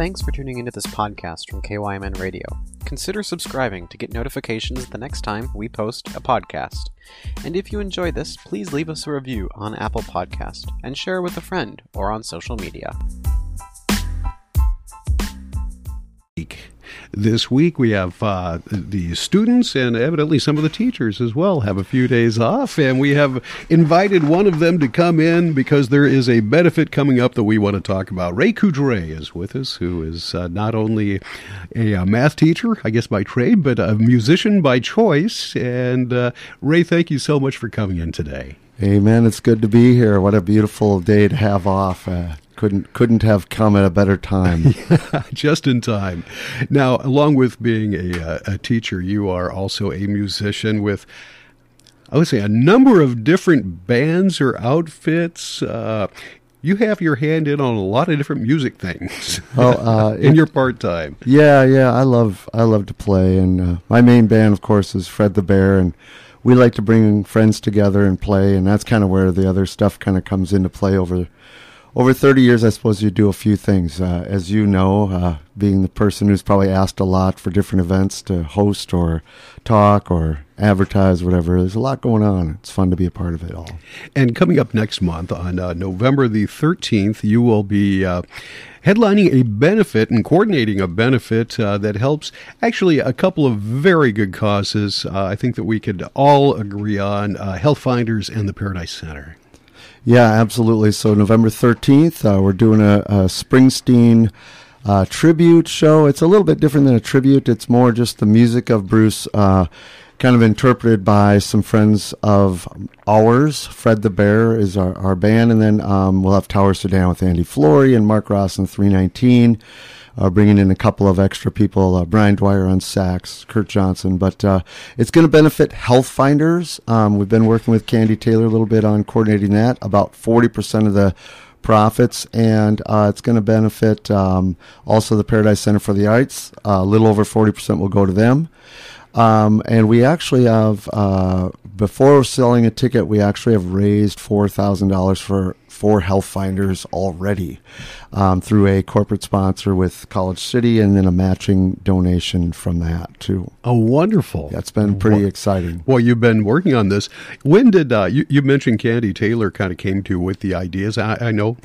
Thanks for tuning into this podcast from KYMN Radio. Consider subscribing to get notifications the next time we post a podcast. And if you enjoy this, please leave us a review on Apple Podcast and share with a friend or on social media. This week we have uh, the students and evidently some of the teachers as well have a few days off, and we have invited one of them to come in because there is a benefit coming up that we want to talk about. Ray Coudret is with us, who is uh, not only a, a, math teacher, I guess by trade, but a musician by choice. And uh, Ray, thank you so much for coming in today. Amen. It's good to be here. What a beautiful day to have off. Uh, couldn't couldn't have come at a better time. yeah, just in time. Now, along with being a, uh, a teacher, you are also a musician with. I would say a number of different bands or outfits. Uh, you have your hand in on a lot of different music things. Oh, uh, in it, your part time. Yeah, yeah, I love I love to play, and uh, my main band, of course, is Fred the Bear, and we like to bring friends together and play, and that's kind of where the other stuff kind of comes into play over over 30 years, I suppose you do a few things. Uh, as you know, uh, being the person who's probably asked a lot for different events to host or talk or advertise, whatever, there's a lot going on. It's fun to be a part of it all. And coming up next month on uh, November the 13th, you will be uh, headlining a benefit and coordinating a benefit uh, that helps actually a couple of very good causes. Uh, I think that we could all agree on uh, Healthfinders and the Paradise Center. Yeah, absolutely. So November 13th, uh, we're doing a, a Springsteen uh, tribute show. It's a little bit different than a tribute. It's more just the music of Bruce, uh, kind of interpreted by some friends of ours. Fred the Bear is our, our band, and then um, we'll have Tower Sedan with Andy Flory and Mark Ross and 319 uh, bringing in a couple of extra people, uh, Brian Dwyer on sax, Kurt Johnson. But uh, it's going to benefit Healthfinders. Um, we've been working with Candy Taylor a little bit on coordinating that. About 40% of the profits, and uh, it's going to benefit um, also the Paradise Center for the Arts. Uh, a little over 40% will go to them. Um, and we actually have, uh, before selling a ticket, we actually have raised $4,000 for for Healthfinders already um, through a corporate sponsor with College City and then a matching donation from that too. Oh, wonderful. That's been pretty exciting. Well, you've been working on this. When did uh, you, you mentioned Candy Taylor kind of came to with the ideas? I, I know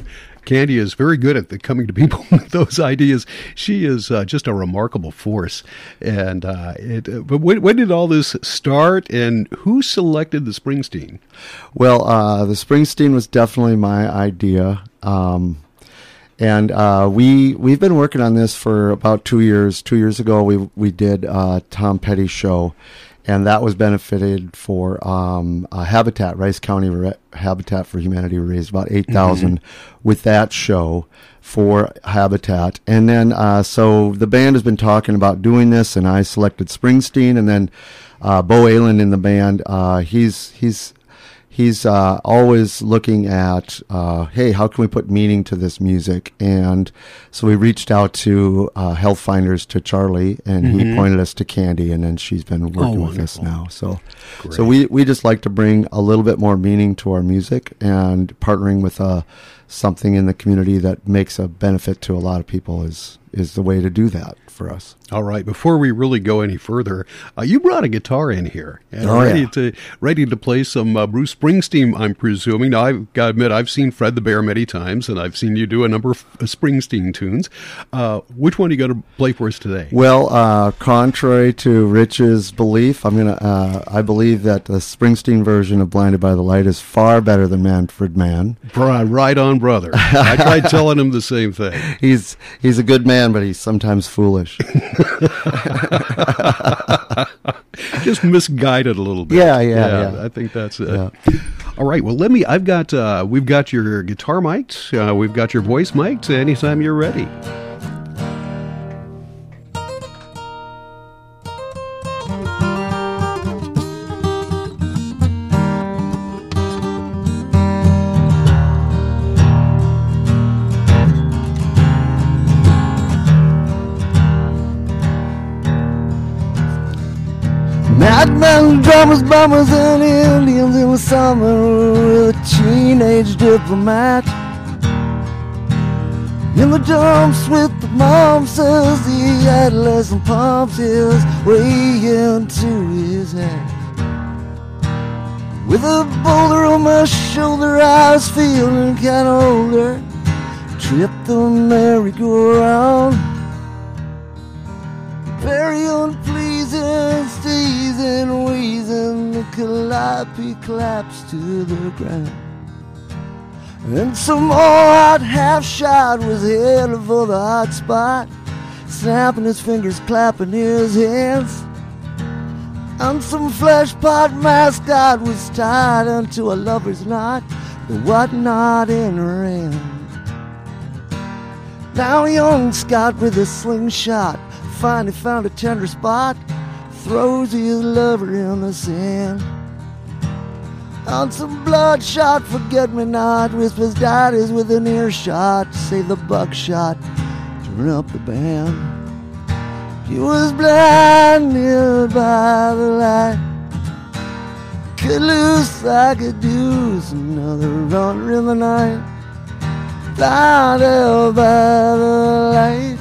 Candy is very good at coming to people with those ideas. She is uh, just a remarkable force. And uh, it, uh, but when, when, did all this start, and who selected the Springsteen? Well, uh, the Springsteen was definitely my idea. Um, and uh, we we've been working on this for about two years. Two years ago, we we did uh, Tom Petty's show, and that was benefited for um, Habitat, Rice County Re- Habitat for Humanity raised about 8000 mm-hmm. with that show for Habitat. And then, uh, so the band has been talking about doing this, and I selected Springsteen, and then uh, Bo Allen in the band, uh, he's, he's he's uh, always looking at, uh, hey, how can we put meaning to this music? And so we reached out to uh, Healthfinders to Charlie, and mm-hmm. he pointed us to Candy, and then she's been working oh, with us now. So, Great. so we we just like to bring a little bit more meaning to our music and partnering with uh, something in the community that makes a benefit to a lot of people is is the way to do that for us. All right. Before we really go any further, uh, you brought a guitar in here and oh, ready yeah. to ready to play some uh, Bruce Springsteen. I'm presuming. Now I've got to admit I've seen Fred the Bear many times, and I've seen you do a number of uh, Springsteen tunes. Uh, which one are you going to play for us today? Well, uh, contrary to Rich's belief, I'm gonna. Uh, I believe that the Springsteen version of "Blinded by the Light" is far better than Manfred Mann. Right on, brother. I tried telling him the same thing. He's he's a good man, but he's sometimes foolish. Just misguided a little bit. Yeah, yeah, yeah. yeah. I think that's it. Yeah. All right. Well, let me. I've got. Uh, we've got your guitar mic'd. Uh, we've got your voice mic'd. Anytime you're ready. Madmen, drummers, bummers, and Indians in the summer with a teenage diplomat. In the dumps with the mom says the adolescent pumps his way into his head. With a boulder on my shoulder, I was feeling kinda older. Tripped the merry-go-round. Very unpleasing, sneezing, wheezing, the calliope collapsed to the ground. And some more hot half shot was headed for the hot spot, snapping his fingers, clapping his hands. And some flesh pot mascot was tied unto a lover's knot, the whatnot in her hand. Now young Scott with a slingshot finally found a tender spot, throws his lover in the sand. On some bloodshot forget-me-not, whispers daddies within earshot, say the buckshot, turn up the band. He was blinded by the light, cut loose like a deuce, another runner in the night, blinded by the light.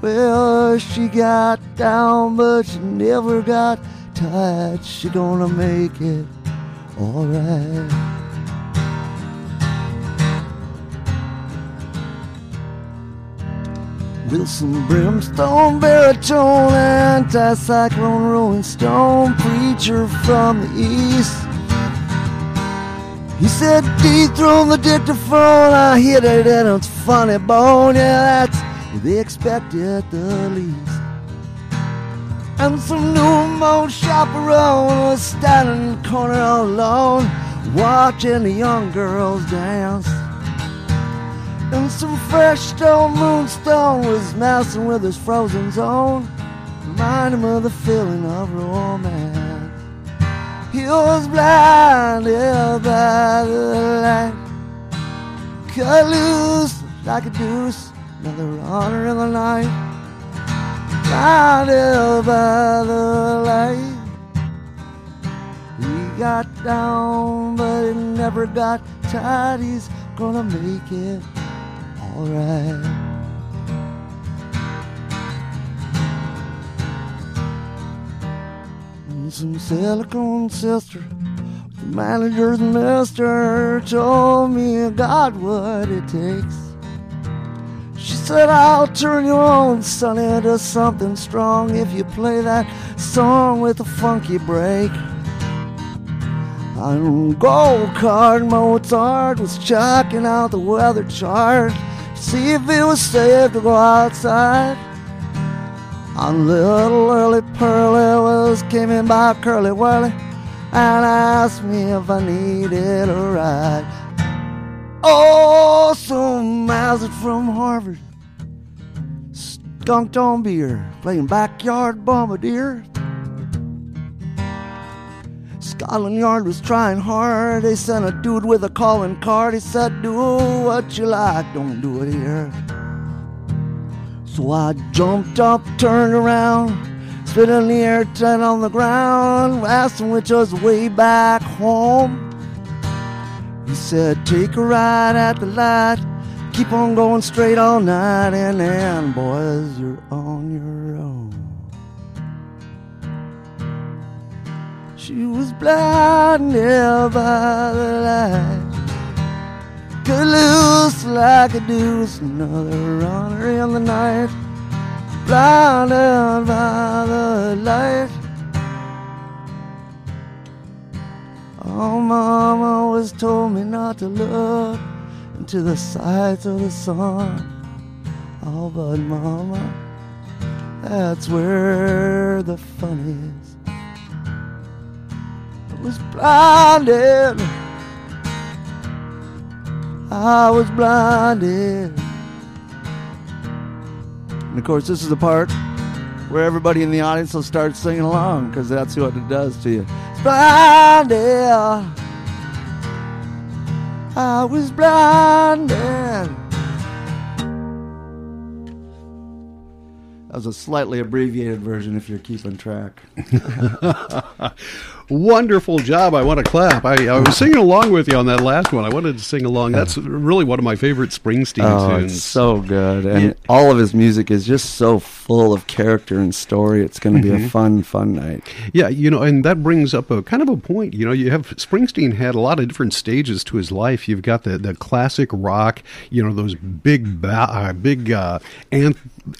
Well, she got down, but she never got tight. She gonna make it alright. Wilson Brimstone, baritone, anti-cyclone, rolling stone, preacher from the east. He said, dethrone the dictaphone, I hit it and it's funny bone, yeah, that's they expect at the least. And some new mode chaperone was standing in the corner all alone, watching the young girls dance. And some fresh stone moonstone was messing with his frozen zone, reminding him of the feeling of romance. He was blinded by the light, cut loose like a deuce, another honor in the night blinded by the light. He got down, but he never got tired. He's gonna make it alright. Some silicone sister, the manager's mister, told me God what it takes. Said, I'll turn you on, son, into something strong if you play that song with a funky break. On gold card, Mozart was checking out the weather chart to see if it was safe to go outside. On little early Pearly was came in by Curly Whirly and asked me if I needed a ride. Oh, some Mazda from Harvard. Skunked on beer, playing backyard bombardier. Scotland Yard was trying hard. They sent a dude with a calling card. He said, Do what you like, don't do it here. So I jumped up, turned around, spit in the air, turned on the ground, asked him which was way back home. He said, Take a ride at the light, keep on going straight all night, and then, boys, you're on your own. She was blinded by the light, cut loose like a deuce, another runner in the night, blinded by the light. Oh, mama always told me not to look into the sights of the sun. Oh, but mama, that's where the fun is. I was blinded. I was blinded. And of course, this is the part where everybody in the audience will start singing along because that's what it does to you. It's blinded. I was blinded. Was a slightly abbreviated version if you're keeping track. Wonderful job. I want to clap. I, I was singing along with you on that last one. I wanted to sing along. That's really one of my favorite Springsteen Oh, tunes. it's so good, and Yeah. all of his music is just so full of character and story. It's going to be a fun, fun night. Yeah, you know, and that brings up a kind of a point. You know, you have Springsteen had a lot of different stages to his life. You've got the, the classic rock, you know, those big ba- uh, big uh,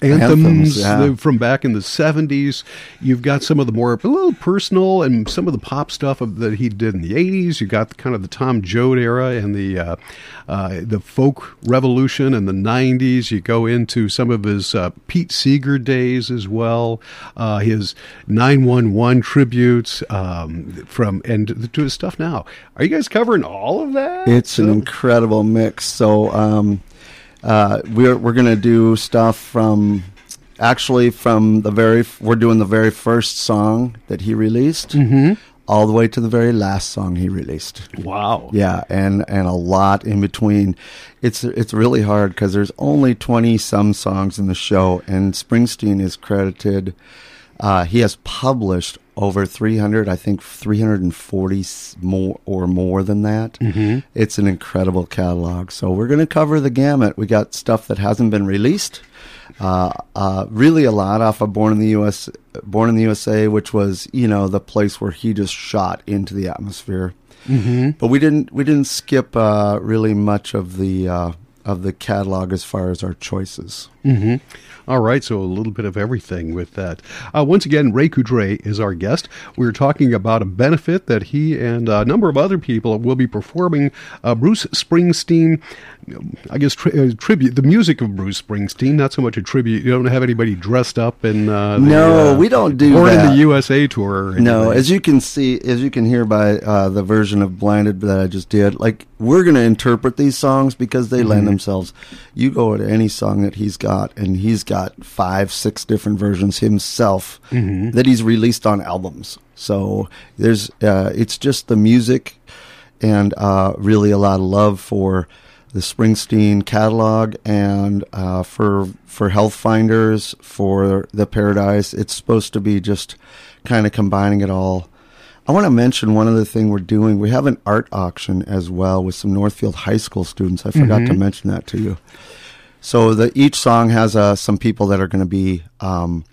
anthems, Anthems, yeah. from back in the seventies. You've got some of the more a little personal and some of the pop stuff of, that he did in the eighties. You've got kind of the Tom Joad era and the uh, uh, the folk revolution in the nineties. You go into some of his uh, Pete Seeger days as well. Uh, his nine one one tributes um, from and to his stuff now. Are you guys covering all of that? It's an incredible mix. So um, uh, we're we're gonna do stuff from actually from the very f- we're doing the very first song that he released all the way to the very last song he released. wow. Yeah, and and a lot in between. It's it's really hard because there's only twenty some songs in the show, and Springsteen is credited. Uh, he has published over 300, I think 340 more or more than that. Mm-hmm. It's an incredible catalog. So we're going to cover the gamut. We got stuff that hasn't been released. Uh, uh, really a lot off of Born in the US, Born in the USA, which was you know the place where he just shot into the atmosphere. Mm-hmm. But we didn't we didn't skip uh, really much of the uh, of the catalog as far as our choices. hmm All right, so a little bit of everything with that. Uh, once again, Ray Coudret is our guest. We're talking about a benefit that he and a number of other people will be performing. Uh, Bruce Springsteen, I guess, tri- uh, tribute the music of Bruce Springsteen. Not so much a tribute. You don't have anybody dressed up in. Uh, the, No, uh, we don't do Born in the USA tour. Or No, as you can see, as you can hear by uh, the version of Blinded that I just did, like we're going to interpret these songs because they lend themselves. You go to any song that he's got, and he's got five, six different versions himself that he's released on albums. So there's, uh, it's just the music and uh, really a lot of love for the Springsteen catalog and uh, for for Healthfinders for the Paradise. It's supposed to be just kind of combining it all. I want to mention one other thing we're doing. We have an art auction as well with some Northfield High School students. I forgot to mention that to you. So the each song has uh, some people that are going to be um,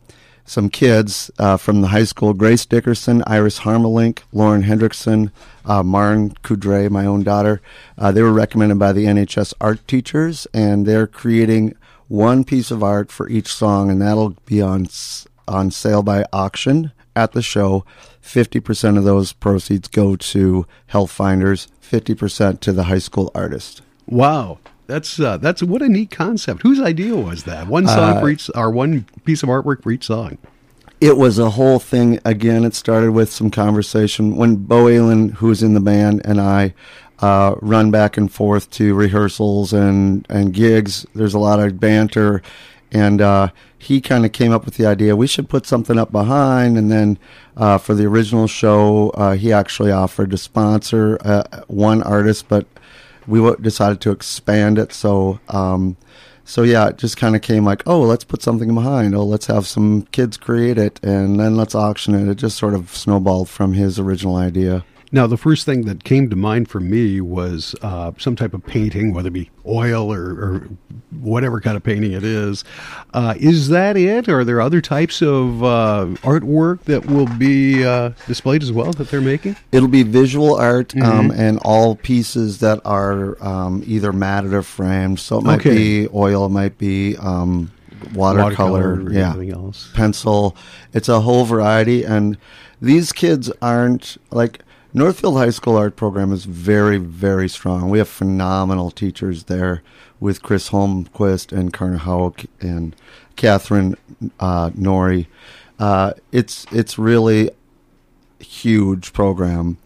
some kids uh, from the high school: Grace Dickerson, Iris Harmelink, Lauren Hendrickson, uh, Maren Coudret, my own daughter. Uh, they were recommended by the NHS art teachers, and they're creating one piece of art for each song, and that'll be on on sale by auction at the show. Fifty percent of those proceeds go to Healthfinders. Fifty percent to the high school artist. Wow. That's uh, that's what a neat concept. Whose idea was that? One song Uh, for each, or one piece of artwork for each song. it was a whole thing. Again, it started with some conversation when Bo Aylen, who's in the band, and I uh, run back and forth to rehearsals and, and gigs. There's a lot of banter, and uh, he kind of came up with the idea we should put something up behind. And then uh, for the original show, uh, he actually offered to sponsor uh, one artist, but we decided to expand it. So, um, so yeah, it just kind of came like, oh, let's put something behind. Oh, let's have some kids create it, and then let's auction it. It just sort of snowballed from his original idea. Now, the first thing that came to mind for me was uh, some type of painting, whether it be oil or, or whatever kind of painting it is. Uh, is that it? Are there other types of uh, artwork that will be uh, displayed as well that they're making? It'll be visual art um, Mm-hmm. and all pieces that are um, either matted or framed. So it might Okay. be oil, it might be um, watercolor, or yeah, pencil. It's a whole variety, and these kids aren't like Northfield High School art program is very, very strong. We have phenomenal teachers there with Chris Holmquist and Karna Hauk and Catherine uh, Nori. Uh, it's it's really huge program,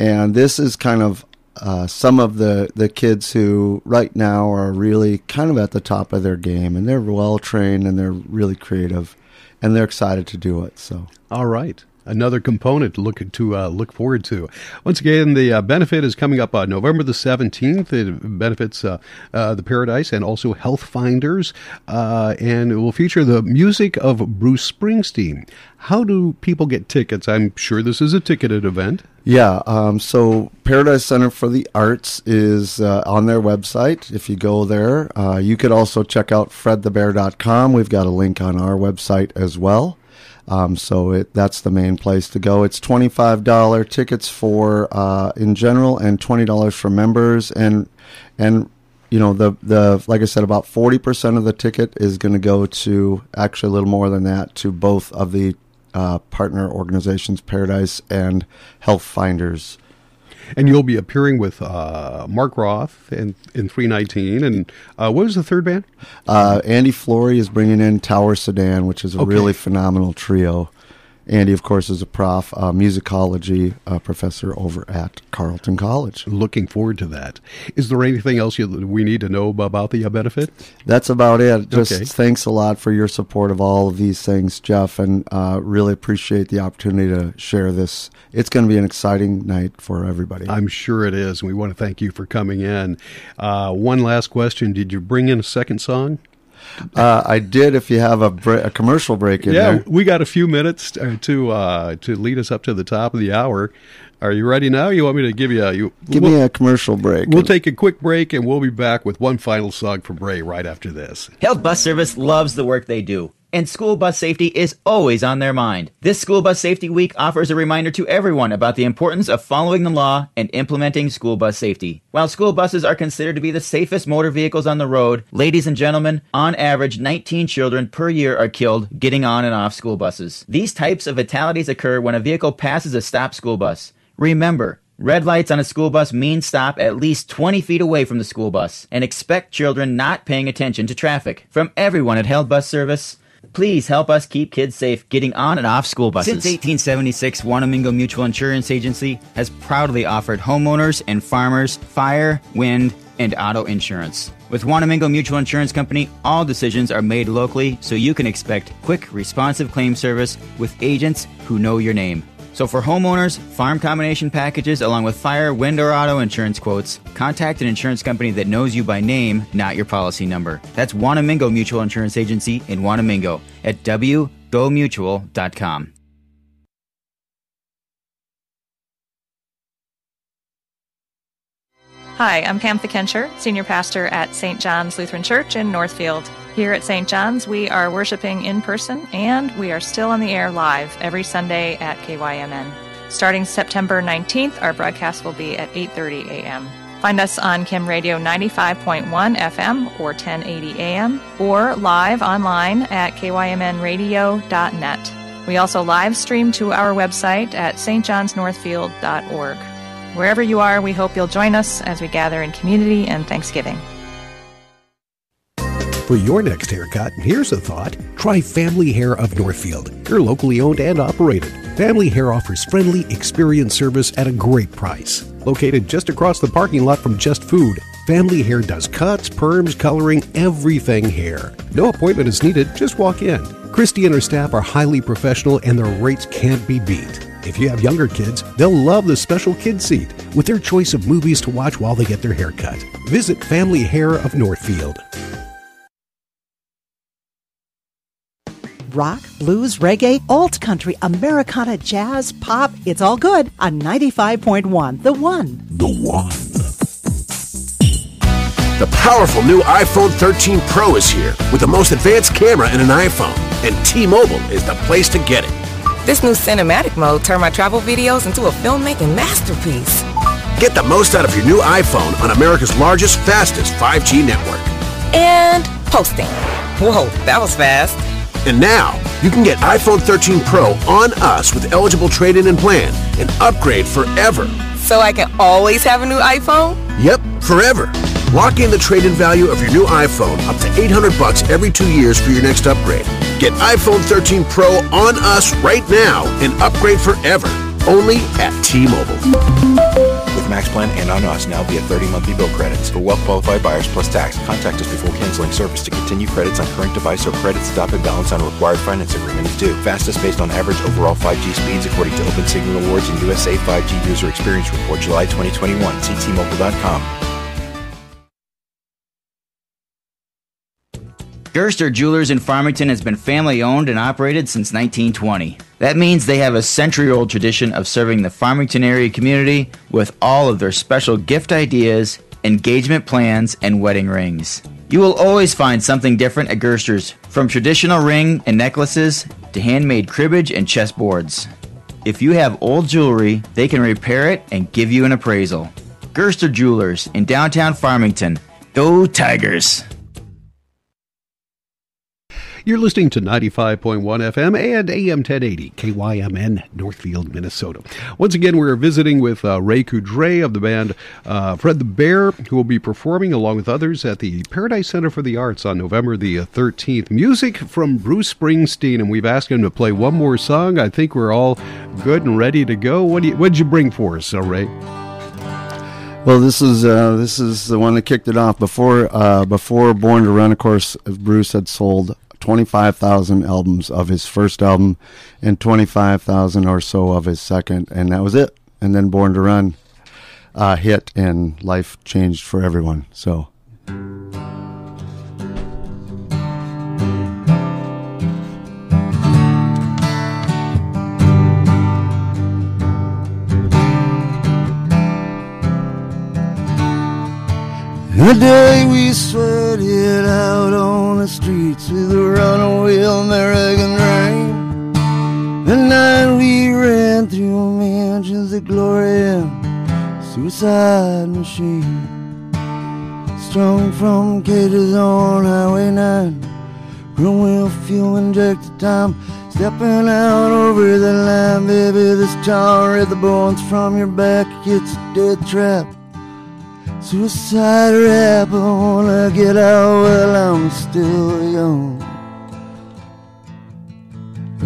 and this is kind of uh, some of the the kids who right now are really kind of at the top of their game, and they're well trained and they're really creative, and they're excited to do it. So All right. Another component to look to uh, look forward to. Once again, the uh, benefit is coming up on November the seventeenth. It benefits uh, uh, the Paradise and also Healthfinders, uh, and it will feature the music of Bruce Springsteen. How do people get tickets? I'm sure this is a ticketed event. Yeah, um, so Paradise Center for the Arts is uh, on their website. If you go there, you could also check out fredthebear.com. We've got a link on our website as well. Um, so it, that's the main place to go. It's twenty five dollar tickets for uh, in general, and twenty dollars for members. And and you know the the like I said, about forty percent of the ticket is going to go to actually a little more than that to both of the uh, partner organizations, Paradise and Healthfinders. And you'll be appearing with uh, Mark Roth in, in 319. And uh, what was the third band? Uh, Andy Flory is bringing in Tower Sedan, which is a Okay. really phenomenal trio. Andy, of course, is a prof, uh, musicology uh, professor over at Carleton College. Looking forward to that. Is there anything else you, we need to know about the benefit? That's about it. Just Okay. thanks a lot for your support of all of these things, Jeff, and uh, really appreciate the opportunity to share this. It's going to be an exciting night for everybody. I'm sure it is. and We want to thank you for coming in. Uh, one last question. Did you bring in a second song? Uh, I did. If you have a, bre- a commercial break in yeah, there, we got a few minutes uh, to uh, to lead us up to the top of the hour. Are you ready now? You want me to give you a you? give we'll, me a commercial break. We'll take a quick break and we'll be back with one final song from Ray right after this. Health Bus Service loves the work they do, and school bus safety is always on their mind. This School Bus Safety Week offers a reminder to everyone about the importance of following the law and implementing school bus safety. While school buses are considered to be the safest motor vehicles on the road, ladies and gentlemen, on average, 19 children per year are killed getting on and off school buses. These types of fatalities occur when a vehicle passes a stopped school bus. Remember, Red lights on a school bus mean stop at least 20 feet away from the school bus and expect children not paying attention to traffic. From everyone at Held Bus Service, please help us keep kids safe getting on and off school buses. Since 1876, Wanamingo Mutual Insurance Agency has proudly offered homeowners and farmers fire, wind, and auto insurance. With Wanamingo Mutual Insurance Company, all decisions are made locally so you can expect quick, responsive claim service with agents who know your name. So for homeowners, farm combination packages, along with fire, wind, or auto insurance quotes, contact an insurance company that knows you by name, not your policy number. That's Wanamingo Mutual Insurance Agency in Wanamingo at wgomutual.com. Hi, I'm Camtha Kencher, Senior Pastor at St. John's Lutheran Church in Northfield. Here at St. John's, we are worshiping in person and we are still on the air live every Sunday at KYMN. Starting September 19th, our broadcast will be at 8:30 a.m. Find us on KYMN Radio 95.1 FM or 1080 AM or live online at kymnradio.net. We also live stream to our website at stjohnsnorthfield.org. Wherever you are, we hope you'll join us as we gather in community and Thanksgiving. For your next haircut, here's a thought. Try Family Hair of Northfield. They're locally owned and operated. Family Hair offers friendly, experienced service at a great price. Located just across the parking lot from Just Food, Family Hair does cuts, perms, coloring, everything hair. No appointment is needed, just walk in. Christy and her staff are highly professional and their rates can't be beat. If you have younger kids, they'll love the special kid seat with their choice of movies to watch while they get their hair cut. Visit Family Hair of Northfield. Rock, blues, reggae, alt country, Americana, jazz, pop. It's all good on 95.1, The One. The One. The powerful new iPhone 13 Pro is here with the most advanced camera in an iPhone, and T-Mobile is the place to get it. This new cinematic mode turned my travel videos into a filmmaking masterpiece. Get the most out of your new iPhone on America's largest, fastest 5G network. And posting. Whoa, that was fast. And now, you can get iPhone 13 Pro on us with eligible trade-in and plan and upgrade forever. So I can always have a new iPhone? Yep, forever. Lock in the trade-in value of your new iPhone up to 800 bucks every 2 years for your next upgrade. Get iPhone 13 Pro on us right now and upgrade forever. Only at T-Mobile. Max Plan and on us now via 30 monthly bill credits. For well-qualified buyers plus tax, contact us before canceling service to continue credits on current device or credits adopted balance on required finance agreement is due. Fastest based on average overall 5G speeds according to Open Signal Awards and USA 5G User Experience Report July 2021. ctmobile.com. Gerster Jewelers in Farmington has been family owned and operated since 1920. That means they have a century old tradition of serving the Farmington area community with all of their special gift ideas, engagement plans, and wedding rings. You will always find something different at Gerster's, from traditional ring and necklaces to handmade cribbage and chessboards. If you have old jewelry, they can repair it and give you an appraisal. Gerster Jewelers in downtown Farmington. Go Tigers! You're listening to 95.1 FM and AM 1080, KYMN, Northfield, Minnesota. Once again, we're visiting with uh, Ray Coudret of the band uh, Fred the Bear, who will be performing along with others at the Paradise Center for the Arts on November the 13th. Music from Bruce Springsteen, and we've asked him to play one more song. I think we're all good and ready to go. What do you, what'd you bring for us, uh, Ray? Well, this is uh, this is the one that kicked it off before uh, before Born to Run. Of course, Bruce had sold 25,000 albums of his first album and 25,000 or so of his second, and that was it. And then Born to Run uh, hit, and life changed for everyone. So. The day we sweated glory suicide machine. Strung from cages on Highway 9. Grown wheel fuel injected time. Stepping out over the line, baby. This tower at the bones from your back. It's a death trap. Suicide rap, I wanna get out while I'm still young.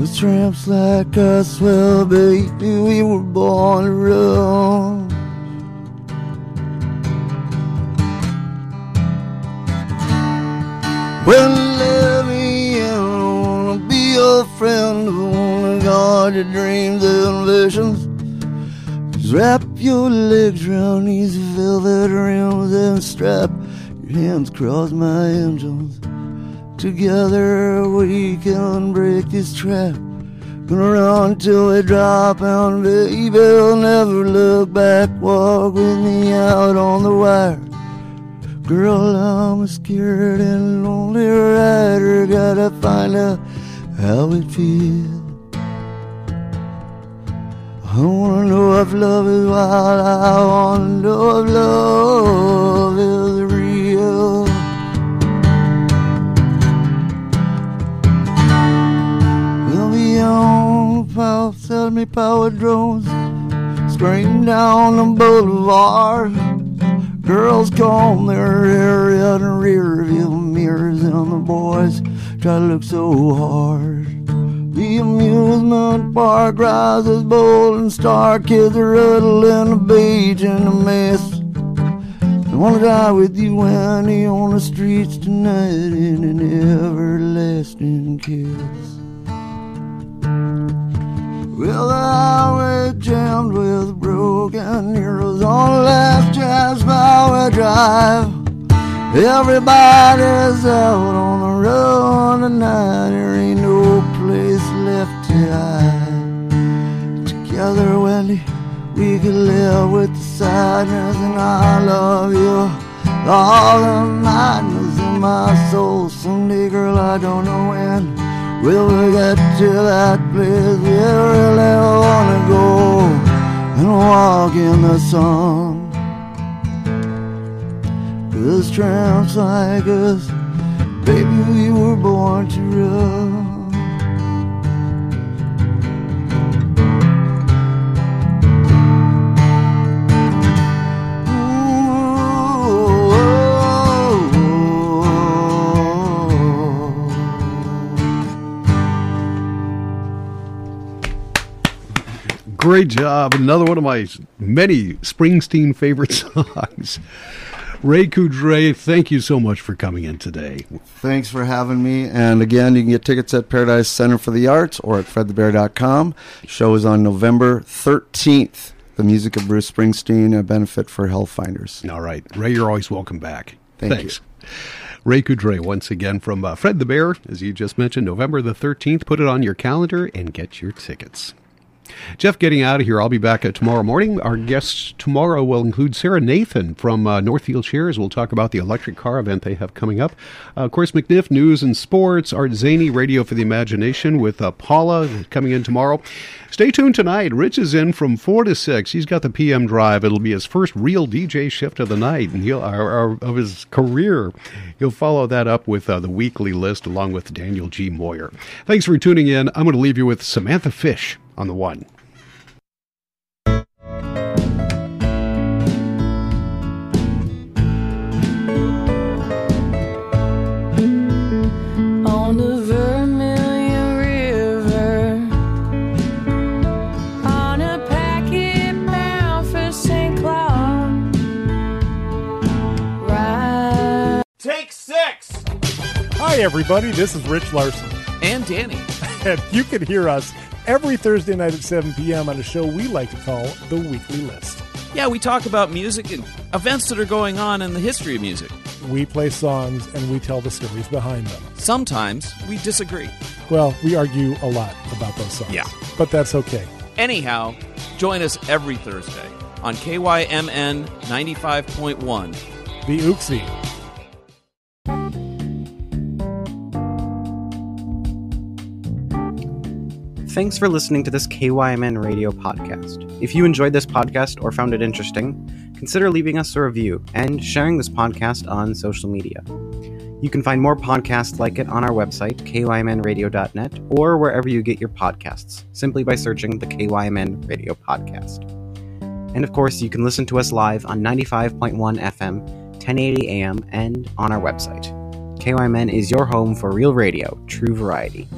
Those tramps like us, well, baby, we were born to run. Well, let me in, I wanna be your friend, I wanna guard your dreams and visions. Just wrap your legs around these velvet rims and strap your hands across my engines. Together we can break this trap. Gonna run till we drop out, baby. I'll never look back. Walk with me out on the wire. Girl, I'm a scared and lonely rider. Gotta find out how it feels. I wanna know if love is wild. I wanna know if love power, sell me power drones. Scream down the boulevard. Girls comb their hair in rear view mirrors, and the boys try to look so hard. The amusement park rises bold and star kids are huddling a beach in a mess. I wanna die with you, Annie, on the streets tonight in an everlasting kiss. Well, the highway jammed with broken heroes on last chance power drive. Everybody's out on the road tonight. There ain't no place left to hide. Together, Wendy, we could live with the sadness, and I love you. All the madness in my soul. Someday, girl, I don't know when. We will we get to that place we really wanna go and walk in the sun? Cause tramps like us, baby, we were born to run. Great job. Another one of my many Springsteen favorite songs. Ray Coudret, thank you so much for coming in today. Thanks for having me. And again, you can get tickets at Paradise Center for the Arts or at fredthebear.com. Show is on November 13th. The music of Bruce Springsteen, a benefit for Healthfinders. All right. Ray, you're always welcome back. Thank Thanks. Ray Coudret, once again from uh, Fred the Bear, as you just mentioned, November the 13th. Put it on your calendar and get your tickets. Jeff, getting out of here. I'll be back uh, tomorrow morning. Our guests tomorrow will include Sarah Nathan from uh, Northfield Shares. We'll talk about the electric car event they have coming up. Uh, of course, McNiff News and Sports. ArtZany, Radio for the Imagination with uh, Paula coming in tomorrow. Stay tuned tonight. Rich is in from 4 to 6. He's got the PM drive. It'll be his first real DJ shift of the night and he'll, or, or of his career. He'll follow that up with uh, the weekly list along with Daniel G. Moyer. Thanks for tuning in. I'm going to leave you with Samantha Fish on the one. on the Vermilion River on a packet bound for St. Cloud. Right. Take six! Hi, everybody. This is Rich Larson. And Danny. And you can hear us every Thursday night at 7 p.m. on a show we like to call The Weekly List. Yeah, we talk about music and events that are going on in the history of music. We play songs and we tell the stories behind them. Sometimes we disagree. Well, we argue a lot about those songs. Yeah. But that's okay. Anyhow, join us every Thursday on KYMN 95.1. The Ooksy. Thanks for listening to this KYMN radio podcast. If you enjoyed this podcast or found it interesting, consider leaving us a review and sharing this podcast on social media. You can find more podcasts like it on our website, kymnradio.net, or wherever you get your podcasts, simply by searching the KYMN Radio Podcast. And of course, you can listen to us live on 95.1 FM, 1080 AM, and on our website. KYMN is your home for real radio, true variety.